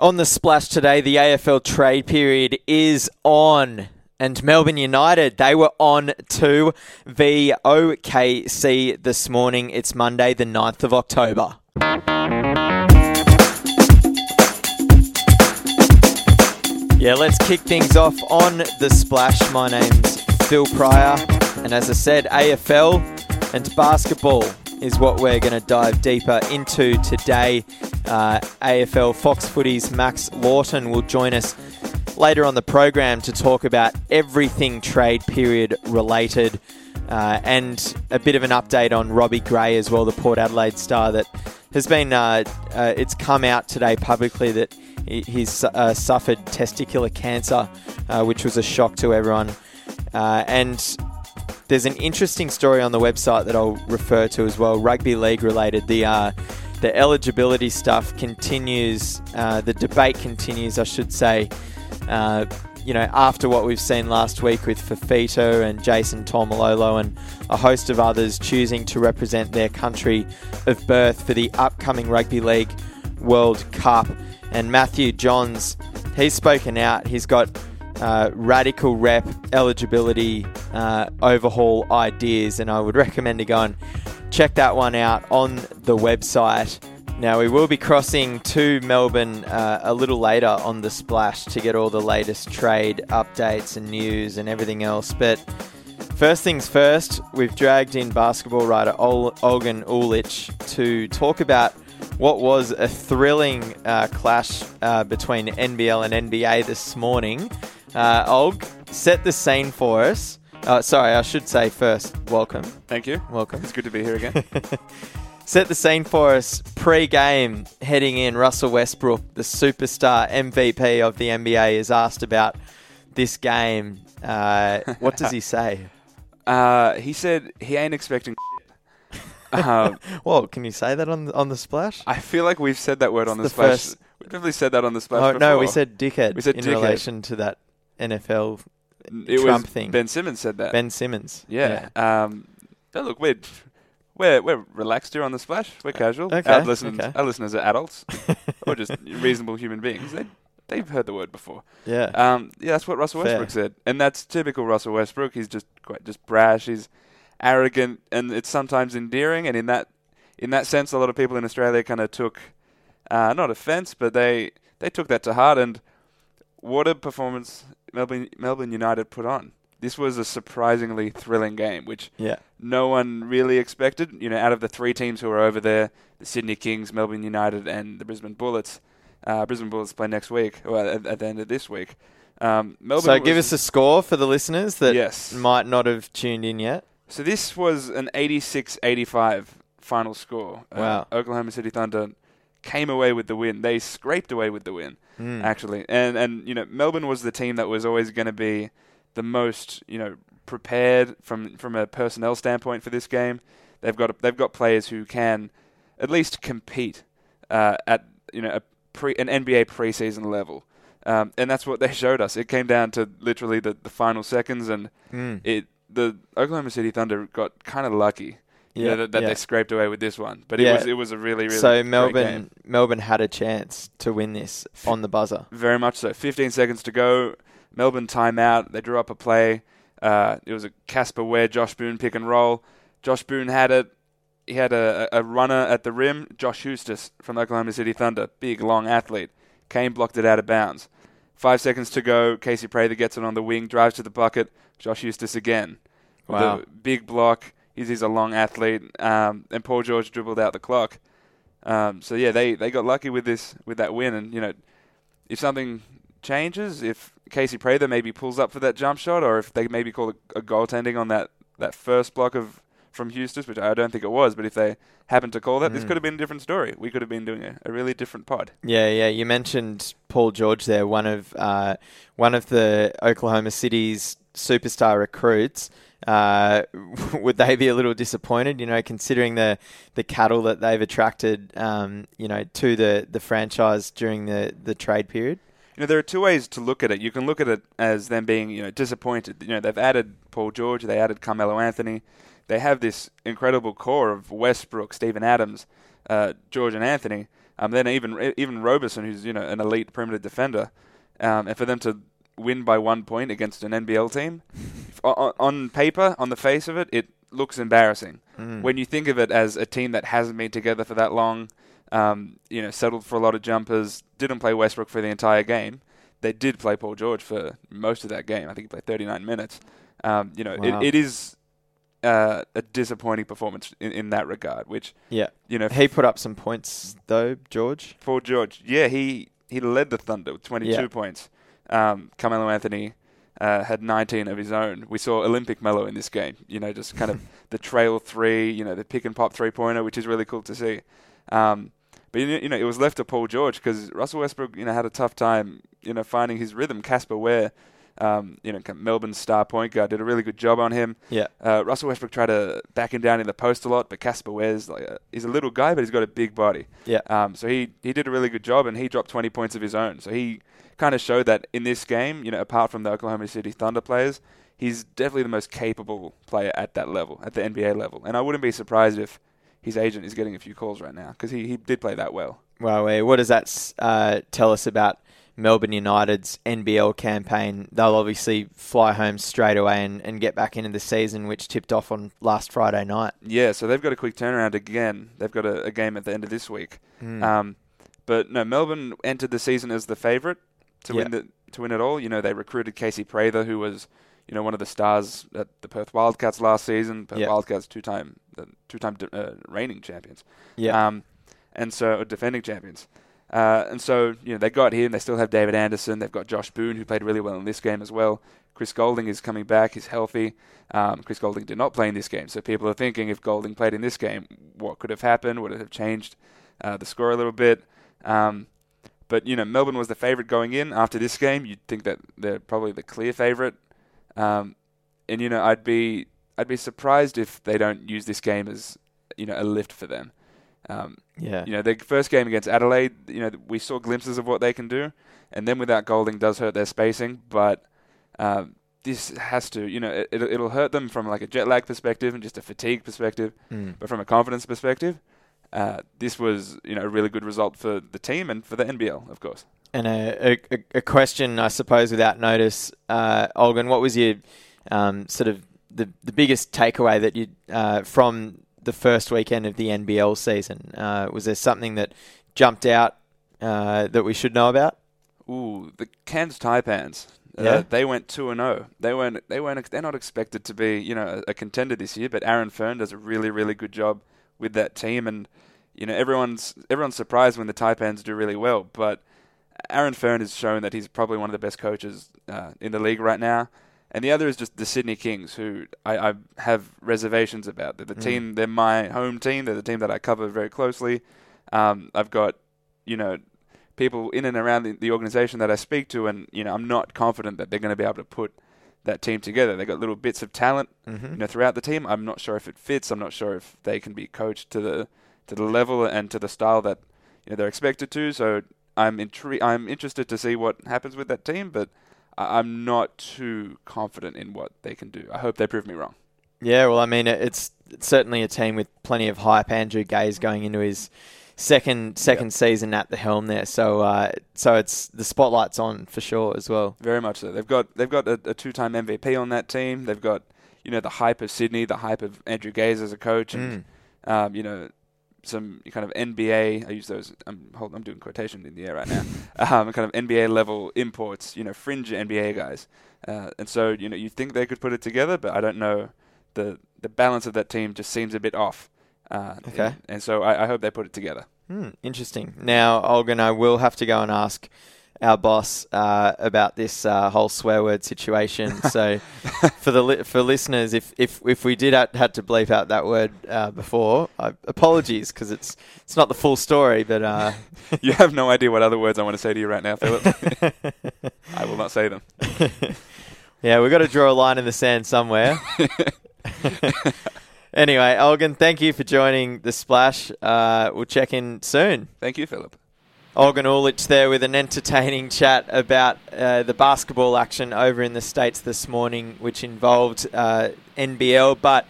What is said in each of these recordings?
On the splash today, the AFL trade period is on. And Melbourne United, they were on to VOKC this morning. It's Monday, the 9th of October. Yeah, let's kick things off on the splash. My name's Phil Pryor, and as I said, AFL and basketball is what we're going to dive deeper into today. Uh, AFL Fox Footy's Max Laughton will join us later on the program to talk about everything trade period related. Uh, and a bit of an update on Robbie Gray as well, the Port Adelaide star that has been. Uh, uh, it's come out today publicly that he's uh, suffered testicular cancer, uh, which was a shock to everyone. Uh, and there's an interesting story on the website that I'll refer to as well, rugby league related. The uh, the eligibility stuff continues. Uh, the debate continues, I should say. Uh, you know, after what we've seen last week with Fifita and Jason Taumalolo and a host of others choosing to represent their country of birth for the upcoming Rugby League World Cup. And Matthew Johns, he's spoken out. He's got uh, radical rep eligibility uh, overhaul ideas, and I would recommend to go and check that one out on the website. Now, we will be crossing to Melbourne uh, a little later on the splash to get all the latest trade updates and news and everything else. But first things first, we've dragged in basketball writer Ol- Olgun Uluc to talk about what was a thrilling uh, clash uh, between NBL and NBA this morning. Uh, Olg, set the scene for us. Uh, sorry, I should say first, welcome. Thank you. Welcome. It's good to be here again. set the scene for us pre-game heading in russell westbrook the superstar mvp of the nba is asked about this game uh, what does he say uh, he said he ain't expecting um, well can you say that on the, on the splash i feel like we've said that word It's on the, the splash first- we've definitely said that on the splash oh, before. no we said dickhead We said in dickhead. relation to that nfl it Trump was thing. ben simmons said that ben simmons yeah, Um, but look we're we're we're relaxed here on the splash we're casual okay, our listeners okay. our listeners are adults or just reasonable human beings they they've heard the word before yeah Um, yeah, that's what Russell Fair. Westbrook said, and that's typical Russell Westbrook. He's just quite just brash. He's arrogant, and it's sometimes endearing. And in that in that sense, a lot of people in Australia kind of took uh, not offence, but they they took that to heart. And what a performance Melbourne Melbourne United put on. This was a surprisingly thrilling game, which yeah no one really expected. You know, out of the three teams who were over there, the Sydney Kings, Melbourne United, and the Brisbane Bullets. Uh, Brisbane Bullets play next week, or at, at the end of this week. Um, Melbourne. so give us a score for the listeners that Yes. might not have tuned in yet So this was an 86-85 final score. Uh, Wow. Oklahoma City Thunder came away with the win. They scraped away with the win, Mm. actually. And and you know, Melbourne was the team that was always going to be the most, you know, prepared from from a personnel standpoint for this game. They've got they've got players who can at least compete uh, at you know a pre an NBA preseason level. Um, and that's what they showed us. It came down to literally the, the final seconds, and Mm. it the Oklahoma City Thunder got kind of lucky. You Yeah, know, that, that yeah. they scraped away with this one. But Yeah. it was it was a really really so Melbourne. Melbourne had a chance to win this on the buzzer. very much so. 15 seconds to go. Melbourne timeout. They drew up a play. Uh, it was a Casper Ware, Josh Boone pick and roll. Josh Boone had it. He had a, a runner at the rim. Josh Huestis from Oklahoma City Thunder, big long athlete, came blocked it out of bounds. Five seconds to go. Casey Prather gets it on the wing, drives to the bucket. Josh Huestis again. Wow. a big block. He's, he's a long athlete. Um, and Paul George dribbled out the clock. Um, so yeah, they, they got lucky with this with that win. And you know, if something changes, if Casey Prather maybe pulls up for that jump shot, or if they maybe call a, a goaltending on that, that first block of from Huestis, which I don't think it was, but if they happened to call that, this Mm. could have been a different story. We could have been doing a, a really different pod. Yeah, yeah. You mentioned Paul George there, one of uh, one of the Oklahoma City's superstar recruits. Uh, would they be a little disappointed? You know, considering the the cattle that they've attracted, um, you know, to the, the franchise during the, the trade period. You know, there are two ways to look at it. You can look at it as them being, you know, disappointed. You know, they've added Paul George, they added Carmelo Anthony. They have this incredible core of Westbrook, Steven Adams, uh, George and Anthony. Um, then even even Roberson, who's you know an elite perimeter defender, um, and for them to win by one point against an NBL team, on, on paper, on the face of it, it looks embarrassing. Mm. When you think of it as a team that hasn't been together for that long, um, you know, settled for a lot of jumpers, didn't play Westbrook for the entire game. They did play Paul George for most of that game. I think he played 39 minutes. Um, you know, Wow. it, it is uh, a disappointing performance in, in that regard. Which Yeah. you know, He put up some points though, George. Paul George, yeah, he he led the Thunder with 22 Yeah. points. Um, Carmelo Anthony uh, had 19 of his own. We saw Olympic Melo in this game. You know, just kind of the trail three, you know, the pick and pop three pointer, which is really cool to see. Um, but you know, it was left to Paul George because Russell Westbrook, you know, had a tough time, you know, finding his rhythm. Casper Ware, um, you know, Melbourne's star point guard, did a really good job on him. Yeah. Uh, Russell Westbrook tried to back him down in the post a lot, but Casper Ware's like a, he's a little guy, but he's got a big body. Yeah. Um, so he he did a really good job, and he dropped 20 points of his own. So he kind of showed that in this game, you know, apart from the Oklahoma City Thunder players, he's definitely the most capable player at that level, at the NBA level. And I wouldn't be surprised if his agent is getting a few calls right now because he, he did play that well. Well, eh, what does that uh, tell us about Melbourne United's NBL campaign? They'll obviously fly home straight away and, and get back into the season, which tipped off on last Friday night. Yeah, so they've got a quick turnaround again. They've got a, a game at the end of this week. Mm. Um, but no, Melbourne entered the season as the favourite to Yeah. win the to win it all. You know, they recruited Casey Prather, who was you know one of the stars at the Perth Wildcats last season. Perth Yeah. Wildcats two time two time uh, reigning champions. yeah. Um, and so defending champions. Uh, and so you know they got him. They still have David Anderson. They've got Josh Boone, who played really well in this game as well. Chris Goulding is coming back. He's healthy. Um, Chris Goulding did not play in this game, so people are thinking if Goulding played in this game, what could have happened? Would it have changed uh, the score a little bit? Um, but you know, Melbourne was the favourite going in. After this game, you'd think that they're probably the clear favourite. Um, and you know, I'd be I'd be surprised if they don't use this game as you know a lift for them. Um, yeah. you know, their first game against Adelaide, you know, we saw glimpses of what they can do, and then without Goulding does hurt their spacing, but um, this has to, you know, it, it'll, it'll hurt them from like a jet lag perspective and just a fatigue perspective, Mm. but from a confidence perspective, uh, this was, you know, a really good result for the team and for the NBL, of course. And a, a, a question, I suppose, without notice, uh, Olgun, what was your um, sort of the, the biggest takeaway that you uh, from the first weekend of the NBL season? Uh, was there something that jumped out uh, that we should know about? Ooh, the Cairns Taipans. Yeah. Uh, they went two and zero. They weren't. They weren't. They're not expected to be, you know, a, a contender this year. But Aaron Fearne does a really, really good job with that team, and you know, everyone's everyone's surprised when the Taipans do really well. But Aaron Fearne has shown that he's probably one of the best coaches uh, in the league right now. And the other is just the Sydney Kings, who I, I have reservations about. They're the Mm. team. They're my home team. They're the team that I cover very closely. Um, I've got, you know, people in and around the, the organization that I speak to, and you know, I'm not confident that they're going to be able to put that team together. They've got little bits of talent, Mm-hmm. you know, throughout the team. I'm not sure if it fits. I'm not sure if they can be coached to the to the level and to the style that you know they're expected to. So I'm intri- I'm interested to see what happens with that team, but I'm not too confident in what they can do. I hope they prove me wrong. Yeah, well, I mean, it's, certainly a team with plenty of hype. Andrew Gaze's going into his second second season at the helm there, so uh, so it's the spotlight's on for sure as well. Very much so. They've got they've got a, a two-time MVP on that team. They've got you know the hype of Sydney, the hype of Andrew Gaze as a coach, and Mm. um, you know some kind of NBA. I use those. I'm hold, I'm doing quotation in the air right now. um, kind of NBA level imports. You know, fringe NBA guys. Uh, and so you know you think they could put it together, but I don't know. The the balance of that team just seems a bit off. Uh, Okay. And, and so I, I hope they put it together. Hmm, interesting. Now, Olgun, I will have to go and ask our boss uh, about this uh, whole swear word situation. so, for the li- for listeners, if if if we did ha- had to bleep out that word uh, before, I, apologies because it's it's not the full story, but. Uh, you have no idea what other words I want to say to you right now, Philip. I will not say them. yeah, we've got to draw a line in the sand somewhere. anyway, Olgun, thank you for joining the splash. Uh, we'll check in soon. Thank you, Philip. Olgun Uluc there with an entertaining chat about uh, the basketball action over in the States this morning, which involved uh, NBL. But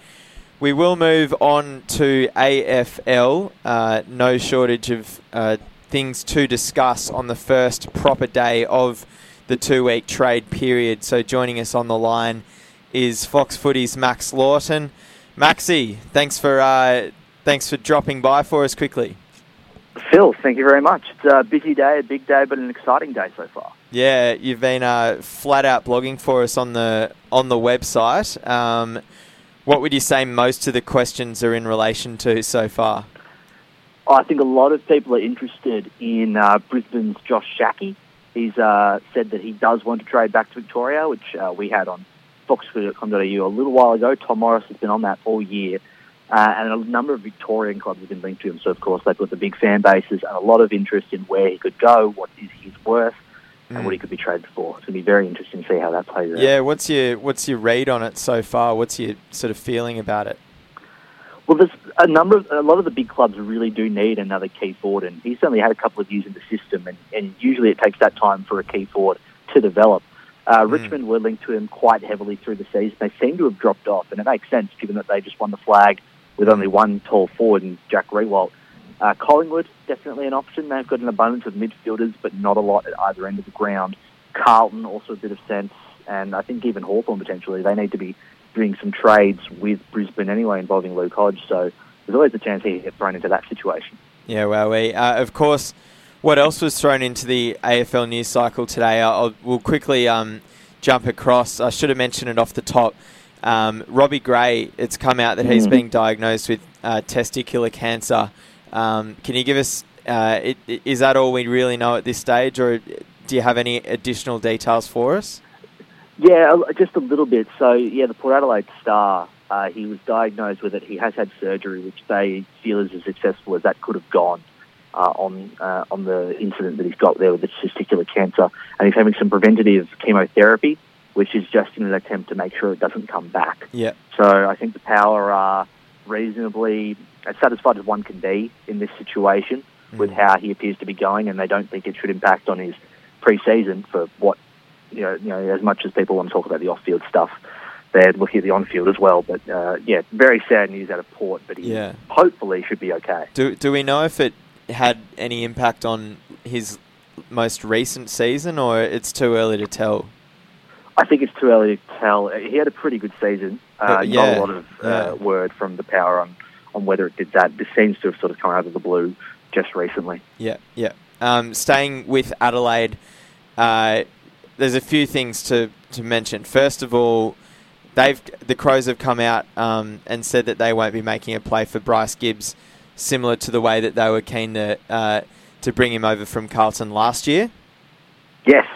we will move on to AFL. Uh, no shortage of uh, things to discuss on the first proper day of the two-week trade period. So joining us on the line is Fox Footy's Max Laughton. Maxi, thanks for uh, thanks for dropping by for us quickly. Phil, thank you very much. It's a busy day, a big day, but an exciting day so far. Yeah, you've been uh, flat out blogging for us on the on the website. Um, what would you say most of the questions are in relation to so far? I think a lot of people are interested in uh, Brisbane's Josh Schache. He's uh, said that he does want to trade back to Victoria, which uh, we had on foxfooty.com.au a little while ago. Tom Morris has been on that all year. Uh, and a number of Victorian clubs have been linked to him. So, of course, they've got the big fan bases and a lot of interest in where he could go, what is his worth, and mm. what he could be traded for. It's going to be very interesting to see how that plays out. Yeah, what's your what's your read on it so far? What's your sort of feeling about it? Well, there's a number of a lot of the big clubs really do need another key forward, and he's only had a couple of years in the system, and, and usually it takes that time for a key forward to develop. Uh, mm. Richmond were linked to him quite heavily through the season. They seem to have dropped off, and it makes sense given that they just won the flag with only one tall forward in Jack Riewoldt. Uh, Collingwood, definitely an option. They've got an abundance of midfielders, but not a lot at either end of the ground. Carlton, also a bit of sense. And I think even Hawthorn potentially. They need to be doing some trades with Brisbane anyway involving Luke Hodge. So there's always a chance he get thrown into that situation. Yeah, well, we, uh, of course, what else was thrown into the AFL news cycle today? I'll, we'll quickly um, jump across. I should have mentioned it off the top. Um, Robbie Gray, it's come out that he's mm. being diagnosed with uh, testicular cancer. Um, can you give us, uh, it, is that all we really know at this stage, or do you have any additional details for us? Yeah, just a little bit. So, yeah, the Port Adelaide Star, uh, he was diagnosed with it. He has had surgery, which they feel is as successful as that could have gone. Uh, on uh, on the incident that he's got there with the testicular cancer, and he's having some preventative chemotherapy which is just in an attempt to make sure it doesn't come back. Yeah. So I think the power are reasonably as satisfied as one can be in this situation mm. with how he appears to be going, and they don't think it should impact on his pre-season for what you know. You know, as much as people want to talk about the off-field stuff, they're looking at the on-field as well. But uh, yeah, very sad news out of Port, but he yeah. hopefully should be okay. Do Do we know if it had any impact on his most recent season, or it's too early to tell? I think it's too early to tell. He had a pretty good season. Uh, yeah, not a lot of uh, word from the power on, on whether it did that. This seems to have sort of come out of the blue just recently. Yeah, yeah. Um, staying with Adelaide, uh, there's a few things to, to mention. First of all, they've the Crows have come out um, and said that they won't be making a play for Bryce Gibbs, similar to the way that they were keen to uh, to bring him over from Carlton last year. Yes,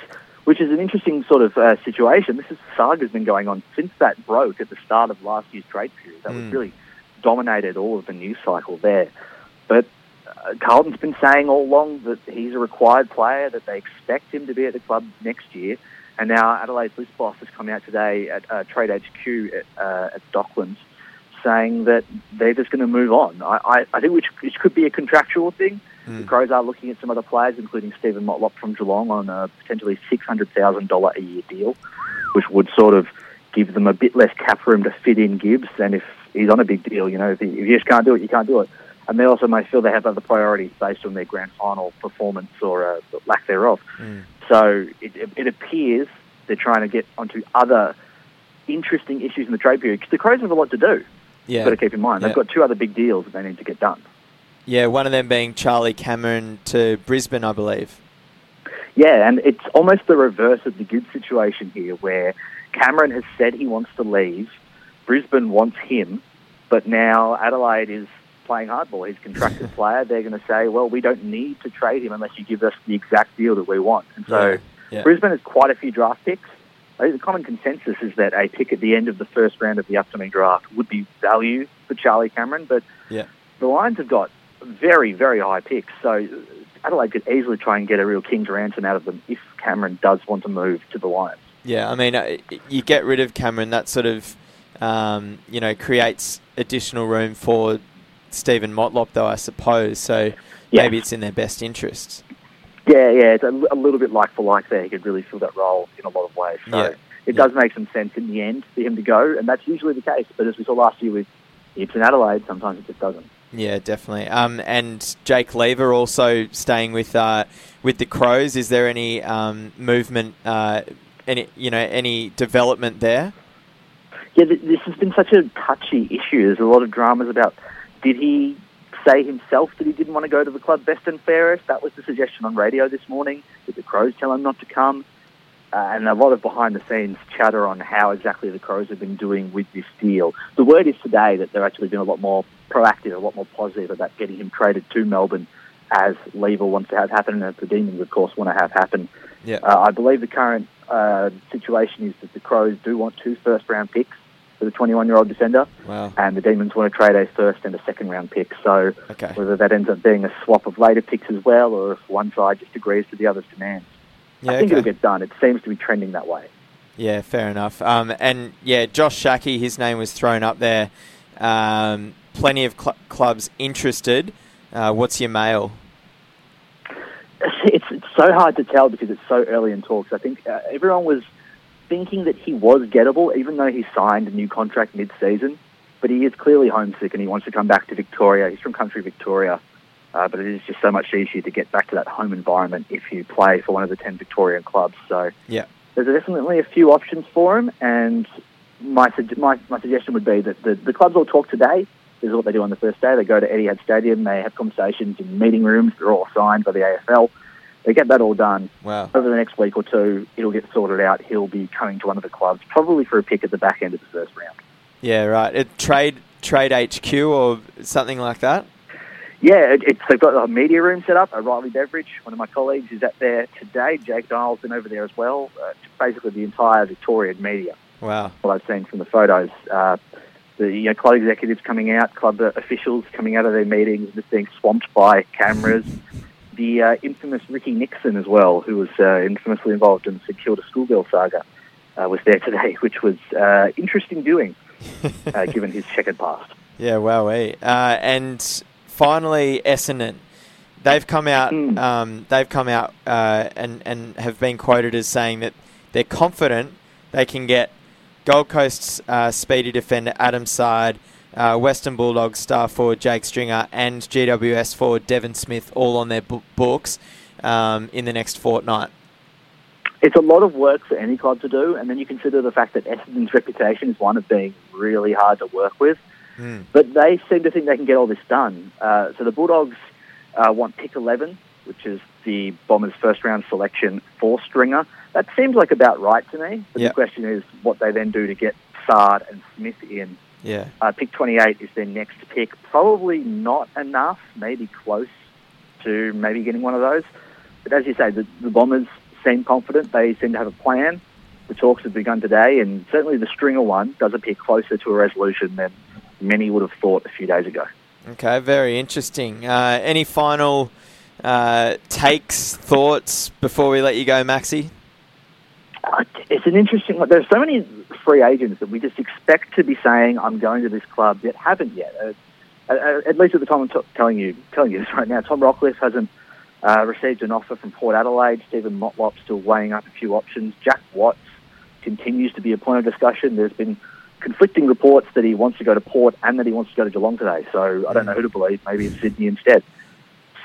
which is an interesting sort of uh, situation. This is saga has been going on since that broke at the start of last year's trade period. That mm. was hmm. really dominated all of the news cycle there. But uh, Carlton's been saying all along that he's a required player, that they expect him to be at the club next year. And now Adelaide's list boss has come out today at uh, Trade HQ at, uh, at Docklands saying that they're just going to move on. I, I, I think which, which could be a contractual thing. Mm. The Crows are looking at some other players, including Steven Motlop from Geelong, on a potentially $600,000 a year deal, which would sort of give them a bit less cap room to fit in Gibbs. And if he's on a big deal, you know, if, he, if you just can't do it, you can't do it. And they also may feel they have other priorities based on their grand final performance or uh, lack thereof. Mm. So it, it appears they're trying to get onto other interesting issues in the trade period because the Crows have a lot to do. Yeah. Got to keep in mind. They've got two other big deals that they need to get done. Yeah, one of them being Charlie Cameron to Brisbane, I believe. Yeah, and it's almost the reverse of the good situation here, where Cameron has said he wants to leave, Brisbane wants him, but now Adelaide is playing hardball. He's a contracted player. They're going to say, well, we don't need to trade him unless you give us the exact deal that we want. And so yeah, yeah. Brisbane has quite a few draft picks. The common consensus is that a pick at the end of the first round of the upcoming draft would be value for Charlie Cameron, but yeah. the Lions have got very, very high picks. So Adelaide could easily try and get a real king's ransom out of them if Cameron does want to move to the Lions. Yeah, I mean, uh, you get rid of Cameron, that sort of, um, you know, creates additional room for Steven Motlop, though, I suppose. So yeah. maybe it's in their best interests. Yeah, yeah, it's a, a, little bit like for like there. He could really fill that role in a lot of ways. So yeah. it yeah. does make some sense in the end for him to go, and that's usually the case. But as we saw last year with Gibbs and Adelaide, sometimes it just doesn't. Yeah, definitely. Um, and Jake Lever also staying with uh, with the Crows. Is there any um, movement, uh, any you know, any development there? Yeah, this has been such a touchy issue. There's a lot of dramas about did he say himself that he didn't want to go to the club best and fairest? That was the suggestion on radio this morning. Did the Crows tell him not to come? Uh, and a lot of behind the scenes chatter on how exactly the Crows have been doing with this deal. The word is today that they're actually been a lot more proactive, a lot more positive about getting him traded to Melbourne as Lever wants to have happen and as the Demons, of course, want to have happen. Yeah. Uh, I believe the current uh, situation is that the Crows do want two first round picks for the 21 year old defender. Wow. And the Demons want to trade a first and a second round pick. So Okay. whether that ends up being a swap of later picks as well, or if one side just agrees to the other's demands. Yeah, I think okay. it'll get done. It seems to be trending that way. Yeah, fair enough. Um, and yeah, Josh Schache, his name was thrown up there. Um, plenty of cl- clubs interested. Uh, what's your mail? It's, it's so hard to tell because it's so early in talks. I think uh, everyone was thinking that he was gettable, even though he signed a new contract mid-season. But he is clearly homesick and he wants to come back to Victoria. He's from country Victoria. Uh, but it is just so much easier to get back to that home environment if you play for one of the 10 Victorian clubs. So Yeah. there's definitely a few options for him, and my my, my suggestion would be that the, the clubs all talk today. This is what they do on the first day. They go to Etihad Stadium, they have conversations in meeting rooms, they're all signed by the AFL. They get that all done. Wow. Over the next week or two, it'll get sorted out. He'll be coming to one of the clubs, probably for a pick at the back end of the first round. Yeah, right. It, trade trade HQ or something like that. Yeah, it, it's, they've got a media room set up. O'Reilly Beveridge, one of my colleagues, is at there today. Jake Niall's been over there as well. Uh, basically, the entire Victorian media. Wow. what I've seen from the photos. Uh, the you know, club executives coming out, club officials coming out of their meetings, just being swamped by cameras. The uh, infamous Ricky Nixon as well, who was uh, infamously involved in the St Kilda schoolgirl saga, uh, was there today, which was uh, interesting viewing, uh, given his checkered past. Yeah, wow. Uh, and finally, Essendon. They've come out. Mm. Um, they've come out uh, and and have been quoted as saying that they're confident they can get Gold Coast's uh, speedy defender Adam Saad, uh, Western Bulldogs star forward Jake Stringer, and GWS forward Devon Smith all on their books um, in the next fortnight. It's a lot of work for any club to do, and then you consider the fact that Essendon's reputation is one of being really hard to work with. Mm. But they seem to think they can get all this done. Uh, so the Bulldogs uh, want pick 11, which is the Bombers' first round selection for Stringer. That seems like about right to me. But Yep. the question is what they then do to get Saad and Smith in. Yeah. Uh, pick 28 is their next pick. Probably not enough, maybe close to maybe getting one of those. But as you say, the, the Bombers seem confident. They seem to have a plan. The talks have begun today, and certainly the Stringer one does appear closer to a resolution than many would have thought a few days ago. Okay, very interesting. Uh, any final uh, takes, thoughts before we let you go, Maxi? Uh, It's an interesting one. There's so many free agents that we just expect to be saying, I'm going to this club, yet haven't yet. Uh, uh, at least at the time I'm t- telling you telling you this right now, Tom Rockliff hasn't uh, received an offer from Port Adelaide. Steven Motlop still weighing up a few options. Jack Watts continues to be a point of discussion. There's been conflicting reports that he wants to go to Port and that he wants to go to Geelong today. So I don't know who to believe. Maybe it's Sydney instead.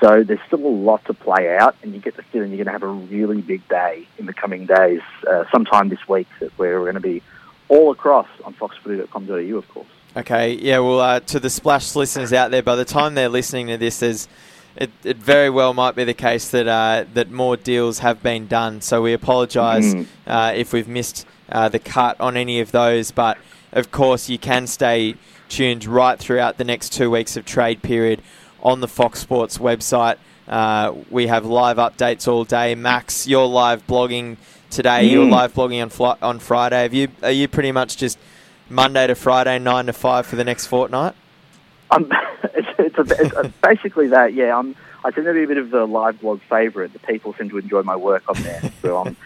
So there's still a lot to play out, and you get the feeling you're going to have a really big day in the coming days, uh, sometime this week, that we're going to be all across on foxfooty.com.au, of course. Okay, yeah, well, uh, to the Splash listeners out there, by the time they're listening to this, there's, it, it very well might be the case that uh, that more deals have been done. So we apologise Mm. uh, if we've missed uh, the cut on any of those. But of course, you can stay tuned right throughout the next two weeks of trade period on the Fox Sports website. Uh, we have live updates all day. Max, you're live blogging today. You're Mm. live blogging on fli- on Friday. Have you? Are you pretty much just Monday to Friday, nine to five for the next fortnight? I'm, it's, it's, a, it's a, basically that, yeah. I'm, I tend to be a bit of the live blog favourite. The people seem to enjoy my work on there. So I'm,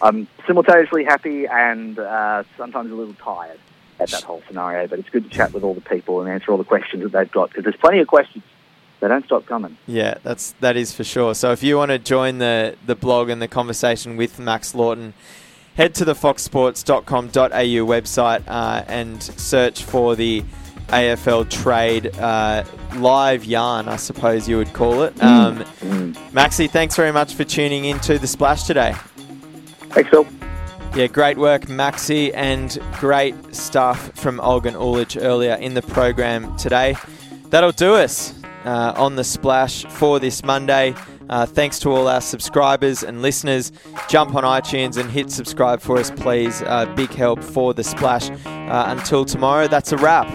I'm simultaneously happy and uh, sometimes a little tired at that whole scenario. But it's good to chat with all the people and answer all the questions that they've got because there's plenty of questions. They don't stop coming. Yeah, that's that is for sure. So if you want to join the the blog and the conversation with Max Laughton, head to the foxsports.com.au website uh, and search for the AFL trade uh, live yarn, I suppose you would call it. Um, Mm. Maxi, thanks very much for tuning in to the Splash today. Thanks, Phil. Yeah, great work, Maxi, and great stuff from Olgun Uluc earlier in the program today. That'll do us uh, on the Splash for this Monday. Uh, thanks to all our subscribers and listeners. Jump on iTunes and hit subscribe for us, please. Uh, big help for the Splash. Uh, until tomorrow, that's a wrap.